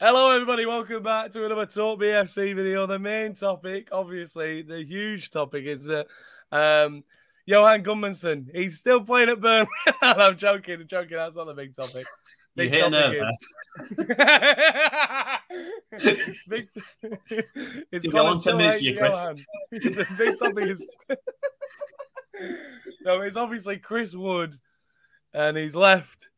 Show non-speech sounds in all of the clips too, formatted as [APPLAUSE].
Hello, everybody. Welcome back to another Talk BFC video. The main topic, obviously, the huge topic is that um, Johann Gudmundsson, he's still playing at Burnley. [LAUGHS] I'm joking. I'm joking. That's not the big topic. [LAUGHS] Big You're topic is... [LAUGHS] big t- it's You've got Connor on 10 still minutes hates for you, Chris. The big topic is no, it's obviously Chris Wood, and he's left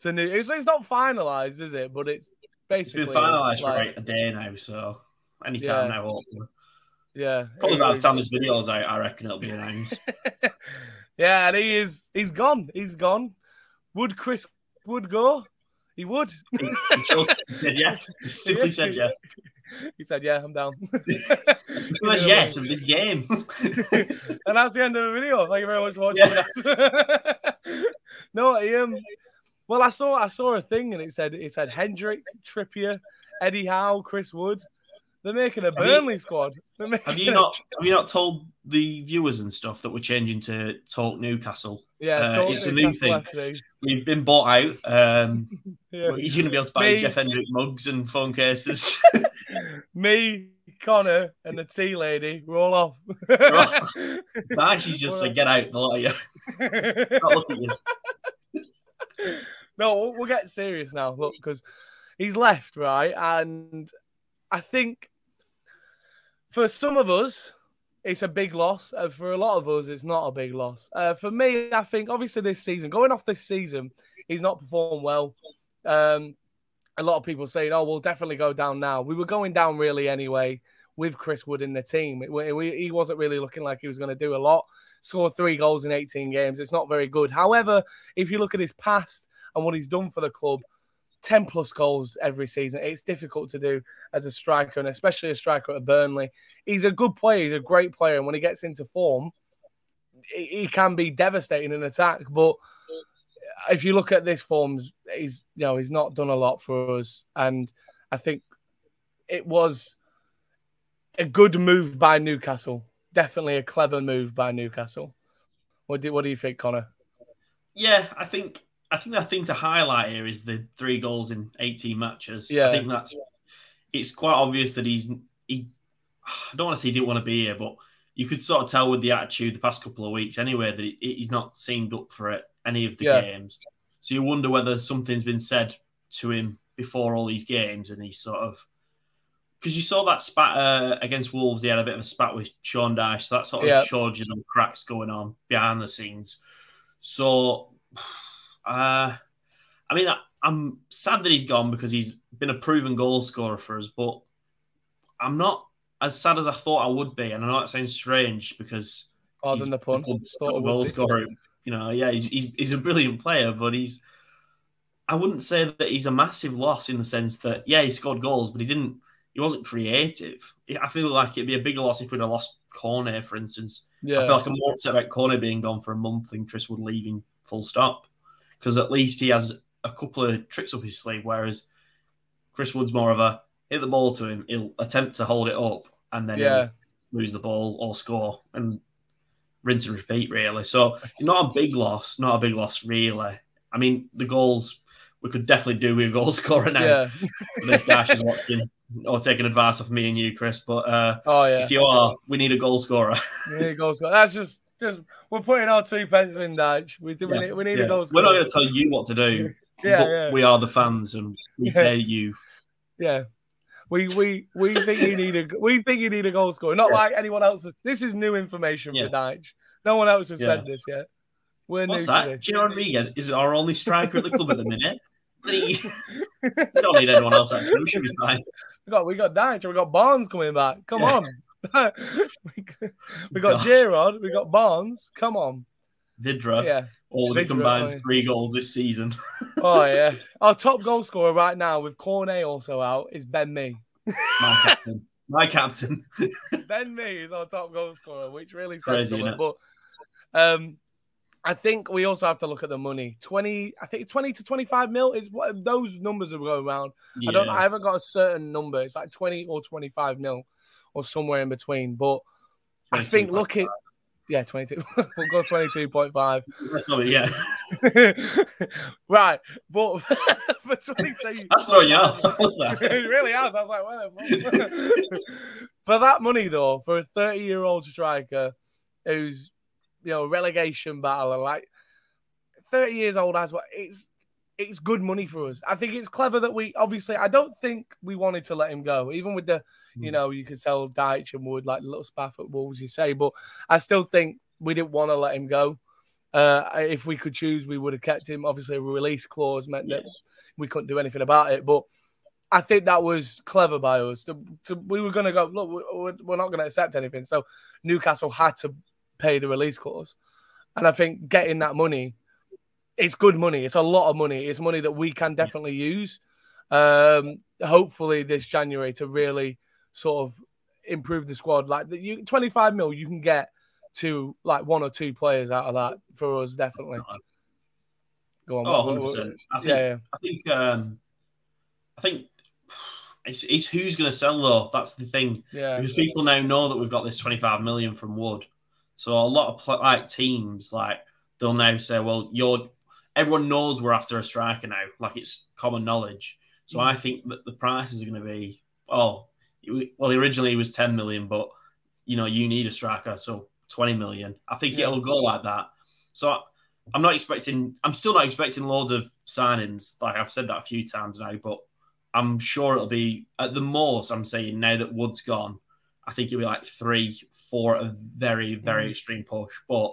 to new. It's, it's not finalized, is it? But it's It's basically been finalised for like- a day now, so anytime Yeah. now, hopefully. Yeah, Probably by the time this video is out, I reckon it'll be announced. [LAUGHS] yeah, and he is. He's gone. He's gone. Would Chris Wood go? He would. he, he chose said yeah. [LAUGHS] He simply said yeah. He said, "Yeah, I'm down." [LAUGHS] He said yes of this game. and that's the end of the video. Thank you very much for watching. Yeah. no, he, um, well, I saw I saw a thing and it said it said Hendrick, Trippier, Eddie Howe, Chris Wood. They're making a you- Burnley squad. Have you a- not have you not told the viewers and stuff that we're changing to Talk Newcastle? Yeah, uh, totally it's a new thing. FC. We've been bought out. Um, [LAUGHS] Yeah. you're going to be able to buy Me- Jeff Hendrick mugs and phone cases. [LAUGHS] Me, Connor, and the tea lady—we're all off. [LAUGHS] Nah, she's just like, get out, the lot of you. Not look at you. No, we'll, get serious now. Look, because he's left, right? And I think for some of us, it's a big loss. Uh, for a lot of us, it's not a big loss. Uh, for me, I think obviously this season, going off this season, he's not performed well. Um, a lot of people saying, "Oh, we'll definitely go down now." We were going down really anyway with Chris Wood in the team. It- we- he wasn't really looking like he was going to do a lot. Scored three goals in 18 games. It's not very good. However, if you look at his past and what he's done for the club, 10 plus goals every season. It's difficult to do as a striker, and especially a striker at Burnley. He's a good player. He's a great player. And when he gets into form, he can be devastating in attack. But if you look at this form, he's you know he's not done a lot for us, and I think it was a good move by Newcastle. Definitely a clever move by Newcastle. What do what do you think, Connor? Yeah, I think I think the thing to highlight here is the three goals in 18 matches. Yeah. I think that's it's quite obvious that he's he I don't want to say he didn't want to be here, but you could sort of tell with the attitude the past couple of weeks anyway that he, he's not seemed up for it any of the Yeah. games. So you wonder whether something's been said to him before all these games and he's sort of because you saw that spat uh, against Wolves, he had a bit of a spat with Sean Dyche, so that sort of Yeah. showed you the cracks going on behind the scenes. So, uh, I mean, I, I'm sad that he's gone because he's been a proven goal scorer for us, but I'm not as sad as I thought I would be. And I know that sounds strange because Pardon he's the pun. club's Thought top it would goal scorer. You know, yeah, he's, he's he's a brilliant player, but he's. I wouldn't say that he's a massive loss in the sense that yeah, he scored goals, but he didn't. He wasn't creative. I feel like it'd be a bigger loss if we'd have lost Cornet, for instance. I feel like I'm more upset about Cornet being gone for a month than Chris Wood leaving full stop. Because at least he has a couple of tricks up his sleeve, whereas Chris Wood's more of a hit the ball to him, he'll attempt to hold it up and then yeah. lose the ball or score and rinse and repeat, really. So it's not a big loss, not a big loss, really. I mean, the goals, we could definitely do with a goal [LAUGHS] scorer now. Yeah. [LAUGHS] If Dash is watching or taking advice off me and you, Chris. But uh, Oh yeah. if you are, we need a goal scorer. There you go, Scott. That's just just we're putting our two pence in, Dutch. We, we Yeah, need we need Yeah. a goal. We're not going to tell you what to do. [LAUGHS] Yeah, yeah. we are the fans and we Yeah. pay you. Yeah. We we we think you need a [LAUGHS] we think you need a goal scorer. Not like anyone else. This is new information for Dyche. No one else has said this yet. We're What's new that? Gio Rodriguez is our only striker at the club at the minute. [LAUGHS] We we don't need anyone else, actually. We should be fine. We got we got Dyche. We got Barnes coming back. Come Yeah. on. [LAUGHS] we got- we got Gosh. Rod. We got Barnes. Come on. Vydra, Yeah. all Vydra, combined yeah. three goals this season. [LAUGHS] Oh yeah. Our top goal scorer right now with Cornet also out is Ben Mee. [LAUGHS] My captain. My captain. Ben Mee is our top goal scorer, which really It's says crazy, something. But um, I think we also have to look at the money. Twenty, I think twenty to twenty-five mil is what those numbers are going around. I don't, I haven't got a certain number. It's like twenty or twenty-five mil, or somewhere in between. But I think looking, Yeah, 22. [LAUGHS] we'll go 22.5. That's not it, yeah. [LAUGHS] right, but [LAUGHS] for 22. That's throwing you off. it really has. I was like, where For that money, though, for a 30 year old striker who's, you know, relegation battle, like 30 years old as well, it's it's good money for us. I think it's clever that we obviously. I don't think we wanted to let him go, even with the, mm. you know, you could sell Dyche and Wood like little spaff at Wolves, you say, but I still think we didn't want to let him go. Uh, if we could choose, we would have kept him. Obviously, a release clause meant yeah. that we couldn't do anything about it, but. I think that was clever by us. To, to, we were going to go, look, we're, we're not going to accept anything. So Newcastle had to pay the release clause. And I think getting that money it's good money. It's a lot of money. It's money that we can definitely use. Um, hopefully this January to really sort of improve the squad. Like the, you, 25 mil, you can get to like one or two players out of that for us, definitely. Go on. Oh, 100%. I think, yeah, yeah. I think, um, I think it's, it's who's going to sell though. That's the thing. Yeah. Because people now know that we've got this 25 million from Wood. So a lot of like teams, like they'll now say, well, you're everyone knows we're after a striker now. Like it's common knowledge. So mm. I think that the prices are going to be oh well originally it was 10 million, but you know you need a striker, so 20 million. I think yeah. it'll go like that. So I'm not expecting. I'm still not expecting loads of signings. Like I've said that a few times now, but I'm sure it'll be at the most. I'm saying now that Wood's gone, I think it'll be like three, four, a very, very mm. extreme push. But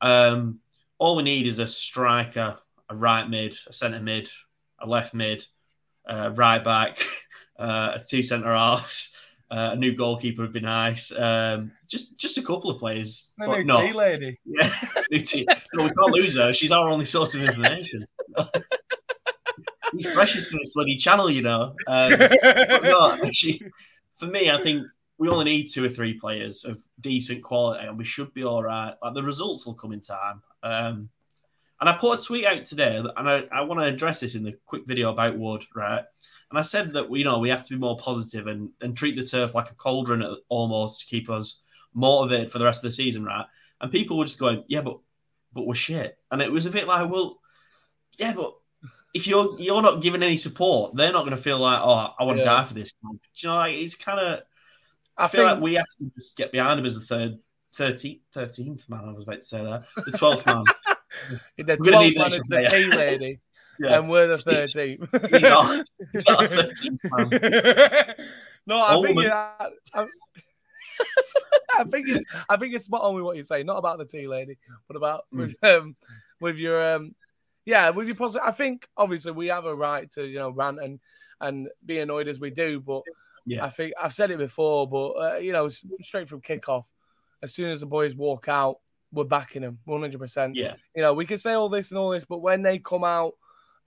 um, all we need is a striker, a right mid, a centre mid, a left mid, uh, right back, [LAUGHS] uh, two centre halves. [LAUGHS] Uh, a new goalkeeper would be nice. Um, just just a couple of players. A new tea lady. [LAUGHS] Yeah, new tea. no, we can't lose her. She's our only source of information. She's precious to this bloody channel, you know. Um, no, she, for me, I think we only need two or three players of decent quality, and we should be all right. Like the results will come in time. Um, and I put a tweet out today, and I, I want to address this in the quick video about Wood, right? And I said that you know we have to be more positive and, and treat the turf like a cauldron almost to keep us motivated for the rest of the season, right? And people were just going, yeah, but but we're shit. And it was a bit like, well, yeah, but if you're you're not giving any support, they're not going to feel like, oh, I want to yeah. die for this. Do you know, like, it's kind of. I, I feel think... like we have to just get behind him as a third 13th, 13th man, I was about to say that. The 12th man. [LAUGHS] the 12th man is the tea lady. [LAUGHS] Yeah. And we're the 13th. He's, our, [LAUGHS] he's our 13th man. no, I think I, I, I, think it's I think it's spot on with what you're saying. Not about the tea lady, but about mm. with um with your um yeah with your positive. I think obviously we have a right to you know rant and and be annoyed as we do, but yeah, I think I've said it before, but uh, you know straight from kickoff as soon as the boys walk out, we're backing them 100%. Yeah. You know, we can say all this and all this, but when they come out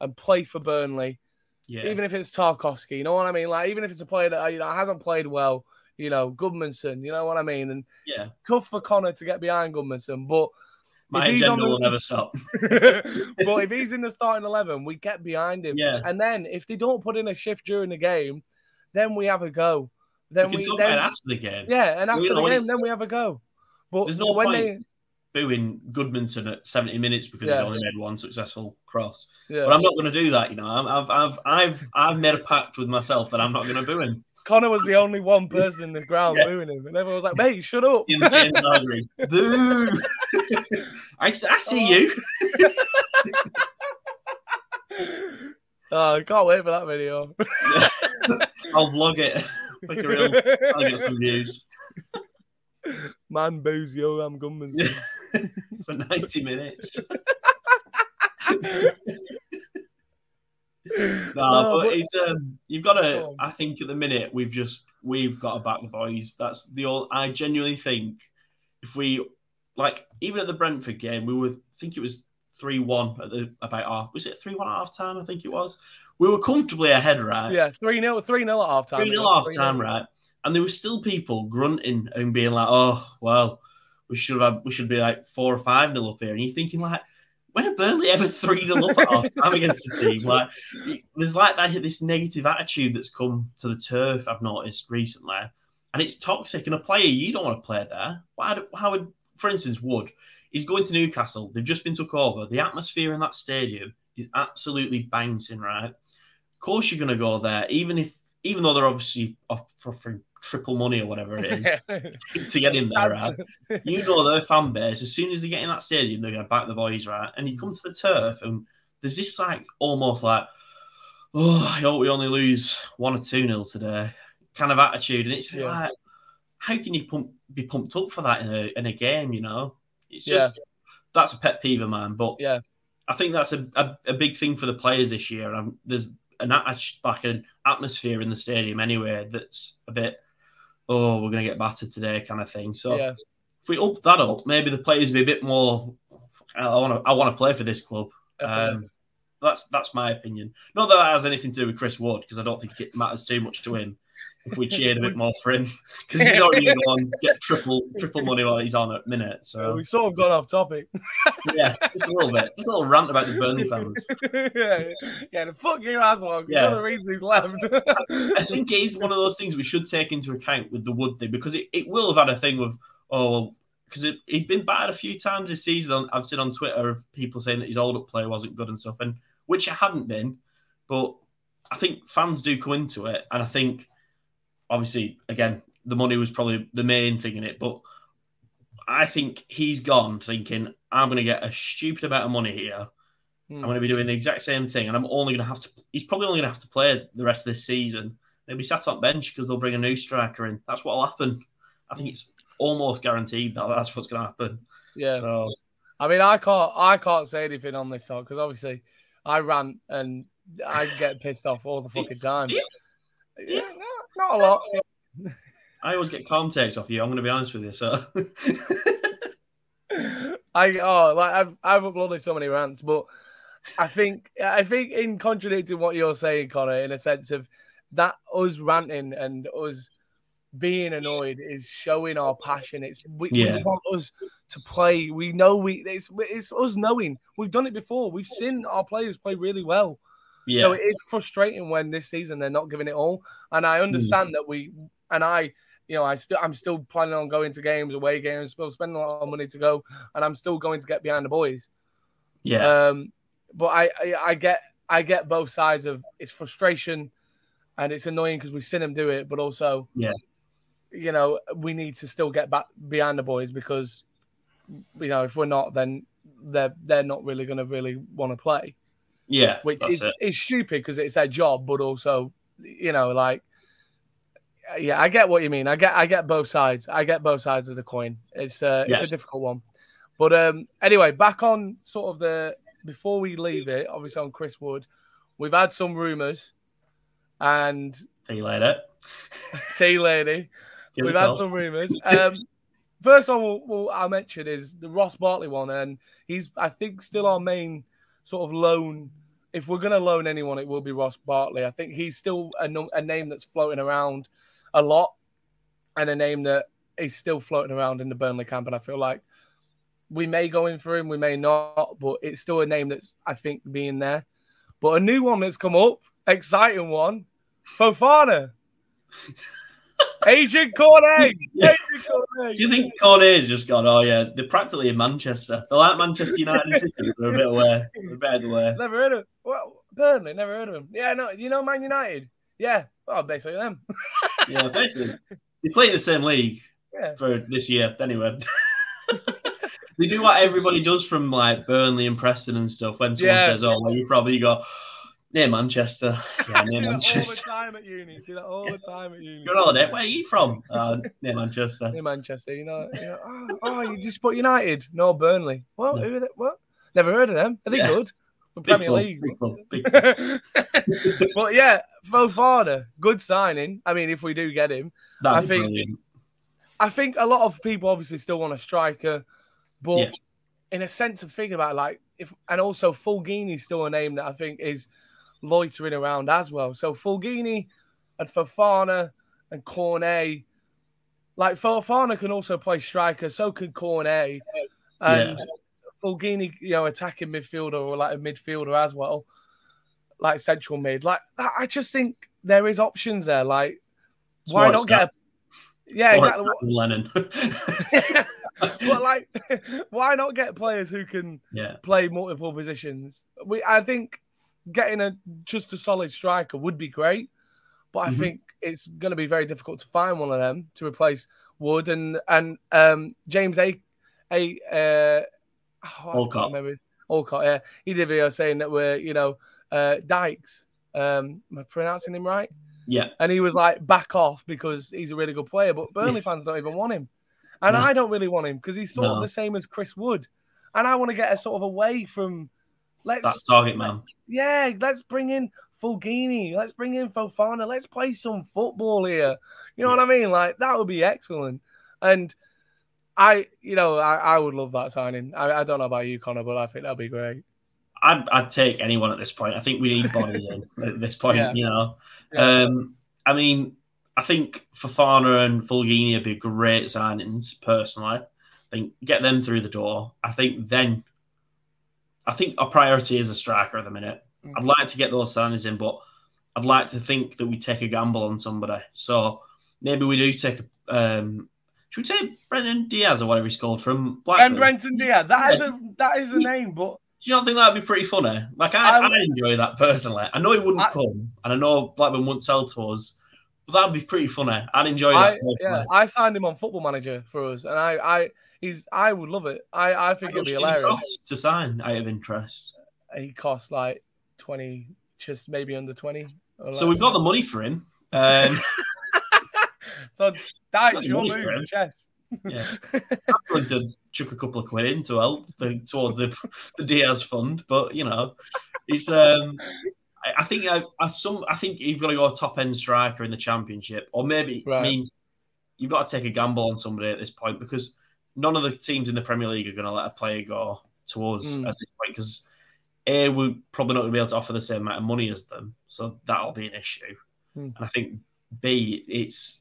and play for Burnley, yeah. even if it's Tarkowski, you know what I mean? Like, even if it's a player that you know hasn't played well, you know, Gudmundsson, you know what I mean? And yeah. it's tough for Connor to get behind Gudmundsson, but my agenda the... will never stop. [LAUGHS] [LAUGHS] but if he's in the starting eleven, we get behind him. Yeah. And then if they don't put in a shift during the game, then we have a go. Then we, we talk then, about after the game. Yeah, and after the game, then we have a go. But there's no when point they... booing Gudmundsson at 70 minutes because yeah. he's only made one successful cross. Yeah. But I'm not going to do that. You know, I've I've I've I've made a pact with myself that I'm not going to boo him. [LAUGHS] Connor was the only one person in the ground yeah. booing him, and everyone was like, "Mate, shut up!" In James [LAUGHS] boo! I, I see oh. you. [LAUGHS] oh, I can't wait for that video. I'll vlog it. Make a real. I'll get some views. Man boos Joachim Gudmundsson for 90 minutes. [LAUGHS] no, oh, but, but it's um, you've got to. I think at the minute we've just we've got to back the boys. That's the all. I genuinely think if we like even at the Brentford game, we were I think it was three one at the about half. Was it three one at half time? I think it was. We were comfortably ahead, right? Yeah, three 0 three 0 at half time. Three 0 half time, right? And there were still people grunting and being like, "Oh, well, we should have we should be like four or five nil up here." And you're thinking like, when have Burnley ever [LAUGHS] three nil up at half time against the team? Like, there's like that this negative attitude that's come to the turf. I've noticed recently, and it's toxic. And a player you don't want to play there. Why? How would for instance, Wood, he's going to Newcastle. They've just been took over. The atmosphere in that stadium is absolutely bouncing, right? Of course, you're going to go there, even if, even though they're obviously offering triple money or whatever it is [LAUGHS] to get in there, right? [LAUGHS] You know their fan base. As soon as they get in that stadium, they're going to back the boys, right? And you come to the turf, and there's this like almost like, oh, I hope we only lose one or two nil today, kind of attitude, and it's yeah. like, how can you pump, be pumped up for that in a in a game? You know, it's just yeah. that's a pet peeve of mine. But yeah, I think that's a, a, a big thing for the players this year. And there's an like an atmosphere in the stadium anyway that's a bit oh, we're going to get battered today kind of thing. So yeah. if we up that up, maybe the players be a bit more. I want to. I want to play for this club. Um, that's that's my opinion. Not that that has anything to do with Chris Ward because I don't think it matters too much to him if we cheered a bit [LAUGHS] more for him because he's already to get triple triple money while he's on at minute. So we sort of got off topic. [LAUGHS] yeah, just a little bit, just a little rant about the Burnley fans. [LAUGHS] yeah, yeah, the fuck your asshole. Yeah, the reason he's left. I think it is one of those things we should take into account with the Wood thing because it, it will have had a thing with oh well because he'd been battered a few times this season. I've seen on Twitter of people saying that his old up play wasn't good and stuff, and which it hadn't been. But I think fans do come into it, and I think obviously, again, the money was probably the main thing in it, but I think he's gone thinking, I'm going to get a stupid amount of money here. Hmm. I'm going to be doing the exact same thing, and I'm only going to have to. He's probably only going to have to play the rest of this season. He'll be sat on bench because they'll bring a new striker in. That's what will happen. I think it's almost guaranteed that that's what's going to happen. Yeah. So, I mean, I can't, I can't say anything on this because obviously, I rant and I get pissed off all the fucking time. Do you, do you, yeah, not a lot. I always get context off you. I'm going to be honest with you. So [LAUGHS] I oh like I've I've uploaded so many rants, but I think I think in contradicting what you're saying, Connor, in a sense of that us ranting and us being annoyed is showing our passion. It's we, yeah. we, want us to play. We know we it's it's us knowing we've done it before. We've seen our players play really well. Yeah. So it is frustrating when this season they're not giving it all. And I understand mm. that we and I, you know, I still I'm still planning on going to games, away games, still spending a lot of money to go, and I'm still going to get behind the boys. Yeah. Um, but I, I, I get I get both sides of it's frustration and it's annoying because we've seen them do it, but also yeah, you know, we need to still get back behind the boys because you know, if we're not then they're they're not really gonna really want to play. Yeah, which is it. is stupid because it's their job, but also, you know, like, yeah, I get what you mean. I get I get both sides. I get both sides of the coin. It's uh, yeah. it's a difficult one, but um, anyway, back on sort of the before we leave it, obviously on Chris Wood, we've had some rumors, and see you later. [LAUGHS] see you lady. we've had some rumors. Um, first one we'll, we'll, I'll mention is the Ross Barkley one, and he's I think still our main sort of loan if we're going to loan anyone, it will be Ross Barkley. I think he's still a, a, name that's floating around a lot and a name that is still floating around in the Burnley camp. And I feel like we may go in for him, we may not, but it's still a name that's, I think, being there. But a new one that's come up, exciting one, Fofana. [LAUGHS] Agent Cornet. [LAUGHS] Do you think Cornet's just gone? Oh yeah, they're practically in Manchester. They're like Manchester United [LAUGHS] City. They're a bit away. They're a bit away. Never heard of. Well, Burnley. Never heard of them. Yeah, no. You know Man United. Yeah. Well, basically them. [LAUGHS] yeah, basically. They play in the same league yeah. for this year. Anyway. they do what everybody does from like Burnley and Preston and stuff. When someone yeah. says, "Oh, well, you probably go." Near Manchester. [LAUGHS] Yeah, near Manchester. all the time at uni. Do that all the time at uni. You're on holiday. Where are you from? Uh, near Manchester. Near Manchester. You know. You know oh, oh, you just put United. No, Burnley. What? No. Who are they? What? Never heard of them. Are they yeah. good? Big Premier club, League. Big club, big [LAUGHS] club. but yeah, Fofana, good signing. I mean, if we do get him, That'd I think. Brilliant. I think a lot of people obviously still want a striker, but yeah. in a sense of thinking about it, like if and also Fulgini's still a name that I think is loitering around as well. So Fulgini and Fofana and Cornet. Like Fofana can also play striker, so can Cornet. And yeah. Fulgini, you know, attacking midfielder or like a midfielder as well, like central mid. Like I just think there is options there. Like, why not get a yeah, exactly. Lennon. [LAUGHS] but like, [LAUGHS] why not get players who can Yeah. play multiple positions? We, I think, getting a just a solid striker would be great, but I Mhm. think it's going to be very difficult to find one of them to replace Wood and and um, James A. A. Uh, oh, can't remember. Olcott, yeah, he did a video saying that we're you know uh, Dykes. Um, am I pronouncing him right? Yeah. And he was like, back off because he's a really good player. But Burnley [LAUGHS] fans don't even want him. And No. I don't really want him because he's sort of the same as Chris Wood. And I want to get a sort of away from let's That target man. yeah, let's bring in Fulgini, let's bring in Fofana, let's play some football here. You know what I mean? Like that would be excellent. And I, you know, I, I would love that signing. I, I don't know about you, Connor, but I think that'd be great. I'd, I'd take anyone at this point. I think we need bodies [LAUGHS] in at this point, Yeah. you know. Yeah. Um, I mean, I think Fofana and Fulgini would be great signings, personally. I think get them through the door. I think then, I think our priority is a striker at the minute. Mm. I'd like to get those signings in, but I'd like to think that we take a gamble on somebody. So maybe we do take a. Um, should we take Brendan Diaz or whatever he's called from Blackburn? And Brenton Diaz, that is a that is a name, but Do you not think that'd be pretty funny? Like I, I- I, enjoy that personally. I know he wouldn't I- come, and I know Blackburn wouldn't sell to us, but that'd be pretty funny. I'd enjoy I that. personally. yeah, I signed him on Football Manager for us, and I I he's I would love it. I I think it'd be hilarious. to sign out of interest. He costs like twenty, just maybe under twenty. or So we've got the money for him. Um, [LAUGHS] [LAUGHS] so the your move, chess. yeah, [LAUGHS] I'm going to chuck a couple of quid in to help the, towards the the Diaz fund, but you know, it's um. I- I think I, I some I think you've got to go a top end striker in the championship, or maybe I mean you've got to take a gamble on somebody at this point because none of the teams in the Premier League are going to let a player go to us Mm. at this point because a we're probably not going to be able to offer the same amount of money as them, so that'll be an issue. Mm. And I think b it's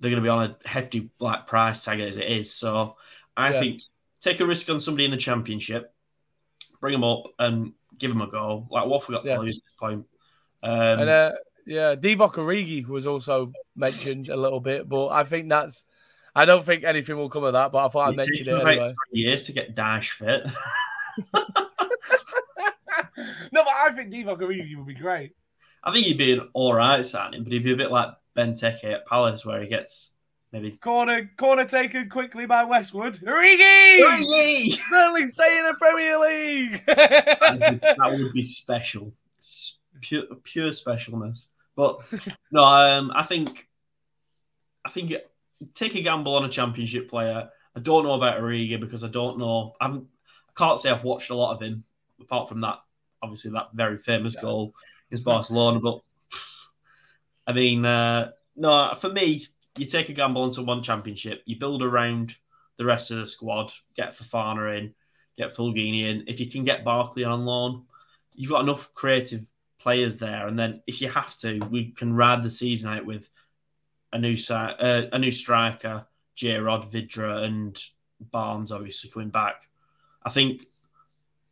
they're going to be on a hefty black price tag as it is, so I Yeah. think take a risk on somebody in the championship, bring them up and give them a go. Like what we got to Yeah. lose at this point? Um, And uh, yeah, Divock Origi was also mentioned a little bit, but I think that's. I don't think anything will come of that, but I thought I'd mention it about anyway. three years to get Dash fit. [LAUGHS] no, but I think Divock Origi would be great. I think he'd be an all right signing, but he'd be a bit like Benteke at Palace, where he gets maybe. Corner, corner taken quickly by Westwood. Origi, certainly stay in the Premier League. that, would, that would be [LAUGHS] special, It's pure pure specialness. But no, um, I think I think it- take a gamble on a championship player. I don't know about Origi because I don't know. I, haven't, I can't say I've watched a lot of him apart from that. Obviously, that very famous Yeah. goal against Barcelona. But I mean, uh, no, for me, you take a gamble onto one championship. You build around the rest of the squad. Get Fofana in, get Fulgini in. If you can get Barkley on loan, you've got enough creative players there. And then if you have to, we can ride the season out with a new si- uh, a new striker, J Rod, Vydra, and Barnes obviously coming back. I think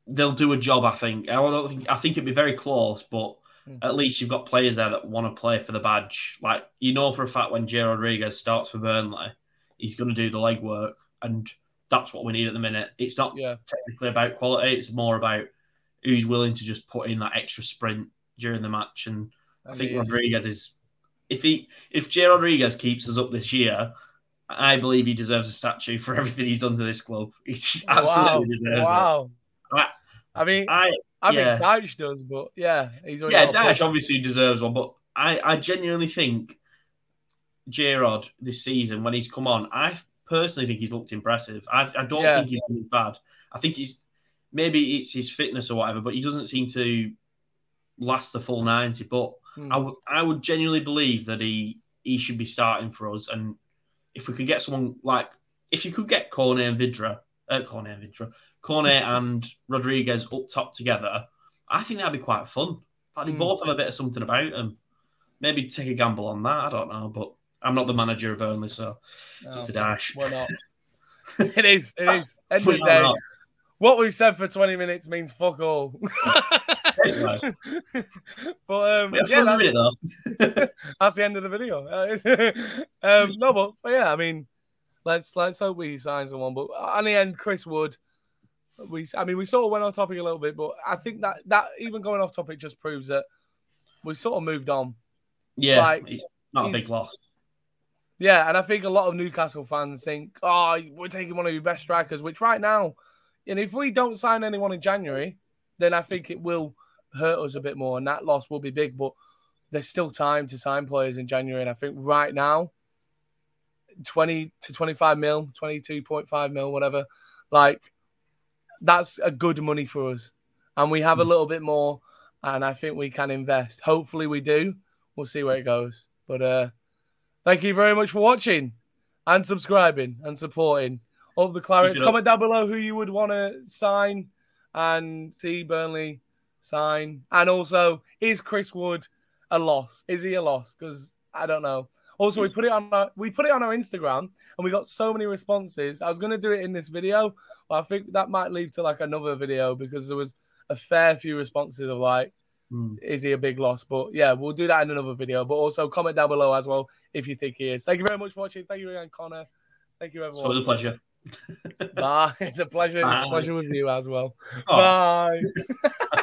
they'll do a job. I think. I don't think. I think it'd be very close, but Hmm. at least you've got players there that want to play for the badge. Like you know for a fact when J Rodriguez starts for Burnley, he's going to do the legwork, and that's what we need at the minute. It's not yeah, technically about quality; it's more about who's willing to just put in that extra sprint during the match. And I think. Rodriguez is. If he if J Rodriguez keeps us up this year, I believe he deserves a statue for [LAUGHS] everything he's done to this club. [LAUGHS] He absolutely wow, deserves wow. I- I mean. I I yeah. think Dyche does, but yeah, he's yeah, Dash obviously deserves one, but I I genuinely think J Rod this season when he's come on, I personally think he's looked impressive. I I don't Yeah. think he's been bad. I think he's maybe it's his fitness or whatever, but he doesn't seem to last the full ninety. But Hmm. I would I would genuinely believe that he he should be starting for us. And if we could get someone like if you could get Cornet and Vydra, uh, Cornet and Vydra, Cornet [LAUGHS] and Rodriguez up top together, I think that'd be quite fun. Like they Hmm. both have a bit of something about them. Maybe take a gamble on that. I don't know, but I'm not the manager of Burnley, so it's No, up to Dash. we're not. [LAUGHS] it is. It is. End of the day. What we've said for 20 minutes means fuck all. [LAUGHS] But um, yeah, that's, though. [LAUGHS] that's the end of the video. [LAUGHS] Um, no, but, but yeah, I mean, let's let's hope we sign someone. But in the end, Chris Wood. We, I mean, we sort of went off topic a little bit, but I think that that even going off topic just proves that we've sort of moved on. Yeah, like, it's not a big loss. Yeah, and I think a lot of Newcastle fans think, oh, we're taking one of your best strikers, which right now, and if we don't sign anyone in January, then I think it will hurt us a bit more, and that loss will be big. But there's still time to sign players in January, and I think right now, 20 to 25 mil, 22.5 mil, whatever, like that's a good money for us. And we have a hmm. little bit more, and I think we can invest. Hopefully, we do. We'll see where it goes. But uh, thank you very much for watching and subscribing and supporting. All the Clarets. Comment down below who you would want to sign and see Burnley sign. And also, is Chris Wood a loss? Is he a loss? Because I don't know. Also, we put it on our, we put it on our Instagram, and we got so many responses. I was going to do it in this video, but I think that might lead to like another video because there was a fair few responses of like, mm. is he a big loss? But yeah, we'll do that in another video. But also comment down below as well if you think he is. Thank you very much for watching. Thank you again, Connor. Thank you everyone. It was a pleasure. Bye. [LAUGHS] It's a pleasure. Bye. It's a pleasure with you as well. Oh. Bye. [LAUGHS]